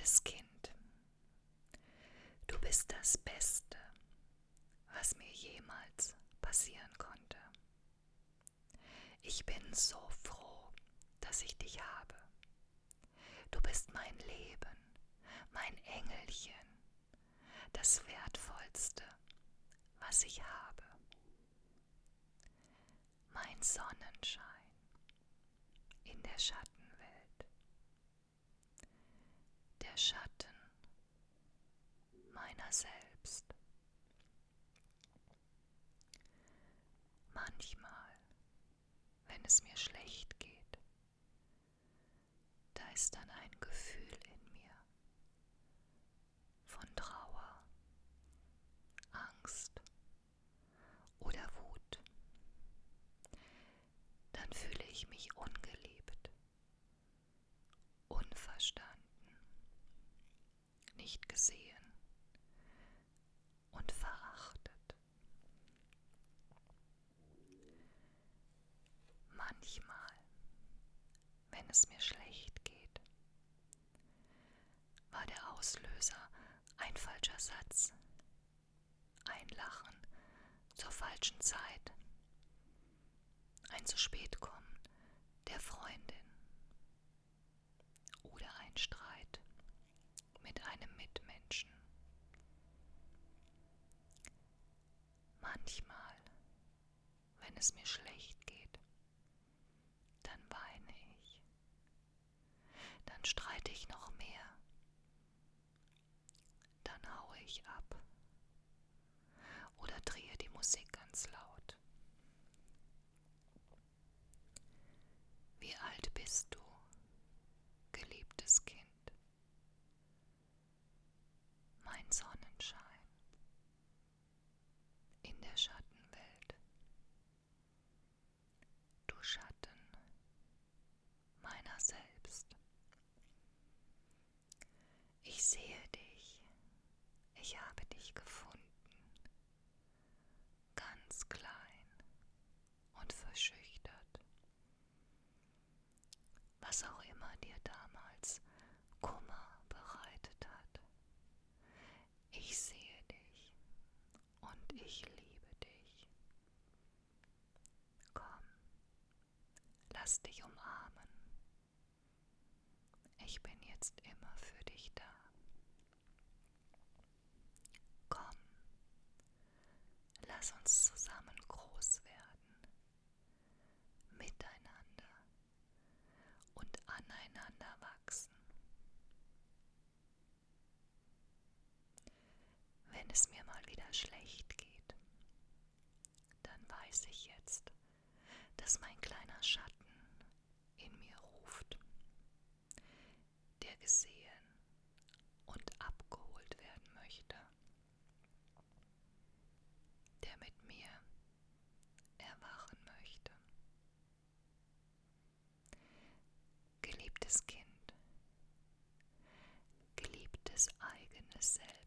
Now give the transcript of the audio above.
Geliebtes Kind, du bist das Beste, was mir jemals passieren konnte. Ich bin so froh, dass ich dich habe. Du bist mein Leben, mein Engelchen, das Wertvollste, was ich habe. Mein Sonnenschein in der Schattenwelt. Der Schatten meiner selbst. Manchmal, wenn es mir schlecht geht, da ist dann ein Gefühl in mir von Trauer, Angst oder Wut. Dann fühle ich mich ungeliebt, unverstanden, nicht gesehen und verachtet. Manchmal, wenn es mir schlecht geht, war der Auslöser ein falscher Satz, ein Lachen zur falschen Zeit, wenn es mir schlecht geht, dann weine ich, dann streite ich noch mehr, dann haue ich ab oder drehe die Musik ganz laut. Wie alt bist du, geliebtes Kind? Mein Sonnenschein in der Schattenwelt. Du Schatten meiner selbst. Ich sehe dich, ich habe dich gefunden, ganz klein und verschüchtert. Was auch immer dir damals Kummer bereitet hat. Ich sehe dich und ich liebe dich. Komm, lass dich umarmen. Ich bin jetzt immer für dich da. Lass uns zusammen groß werden, miteinander und aneinander wachsen. Wenn es mir mal wieder schlecht geht, dann weiß ich jetzt, dass mein kleiner Schatten in mir ruft, der gesehen said.